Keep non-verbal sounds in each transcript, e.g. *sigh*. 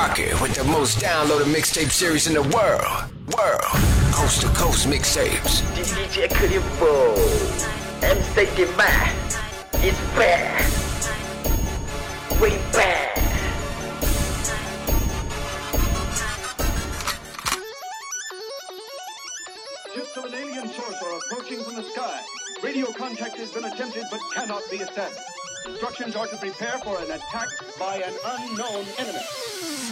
rocking with the most downloaded mixtape series in the world. World. Coast to coast mixtapes. DJ Clifford, MC Demand, it's back, we back. Ships of an alien source are approaching from the sky. Radio contact has been attempted but cannot be established. Instructions are to prepare for an attack by an unknown enemy.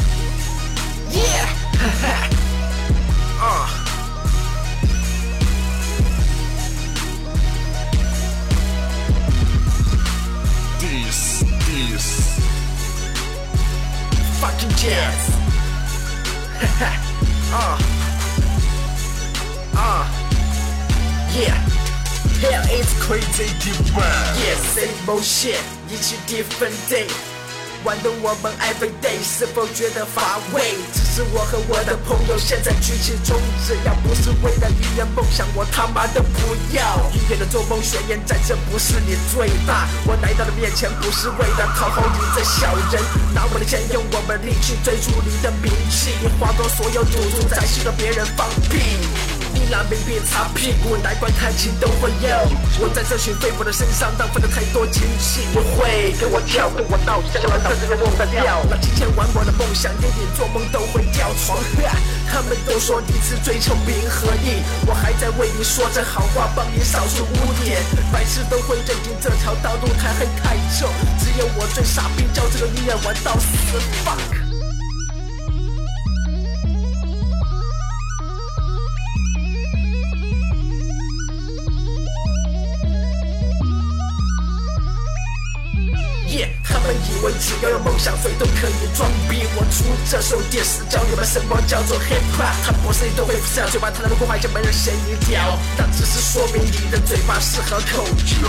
Jazz. *laughs* uh. Uh. Yeah. Hell it's crazy Divine. Yeah, same old shit, each a different day。玩弄我们 every day，是否觉得乏味？只是我和我的朋友现在举起中指，要不是为了音乐梦想，我他妈的不要。音乐的做梦宣言在这不是你最大，我来到了面前不是为了讨好你这小人，拿我的钱用我们力去追逐你的名气，花光所有赌注在希望别人放屁。拿没别擦屁股，来管弹琴都会有。我在这群废物的身上浪费了太多精气。不会跟我跳，跟我闹，想让这个忘不掉。那金钱玩我的梦想，连你做梦都会掉床。他们都说你只追求名和利，我还在为你说着好话，帮你扫除污点。凡事都会认定这条道路太黑太旧，只有我最傻逼，叫这个音乐玩到死。fuck。他们以为只要有梦想，谁都可以装逼。我出这首电视，教你们什么叫做 hip hop。它不是一堆会腐烂嘴巴，它那么破坏就没人嫌你屌。那只是说明你的嘴巴适合口酒。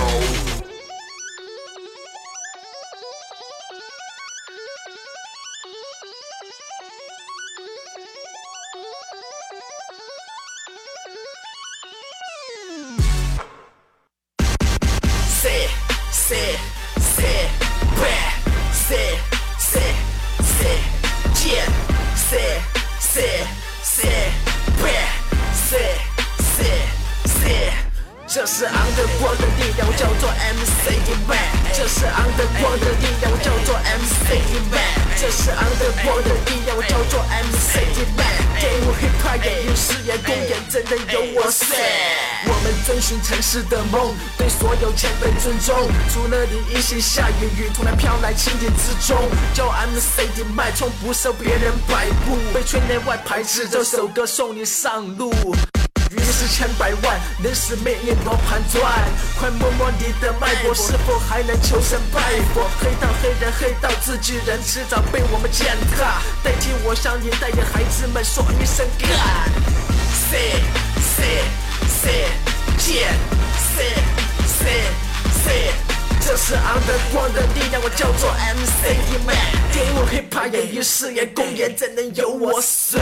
say, say, say, 这是昂的光的力量，叫做 MC Man。这是昂的光的力量，叫做 MC Man。这是昂的光的力量，叫做 MC Man。给我 hip hop 演艺事业公演，真的有我 say。我们遵循城市的梦，对所有前辈尊重。除了你一心下雨，雨突然飘来情景之中。叫 MC 的麦，从不受别人摆布，被圈内外排斥。这首歌送你上路。于是千百万，能使命运罗盘转。快摸摸你的脉搏，是否还能求神拜佛？黑道黑人黑到自己人，迟早被我们践踏。代替我向你代言孩子们说一声干。say say say 见 say say say。这是昂的光的力量，我叫做 MC Man。给我 hiphop 演艺事业公演，怎能有我帅？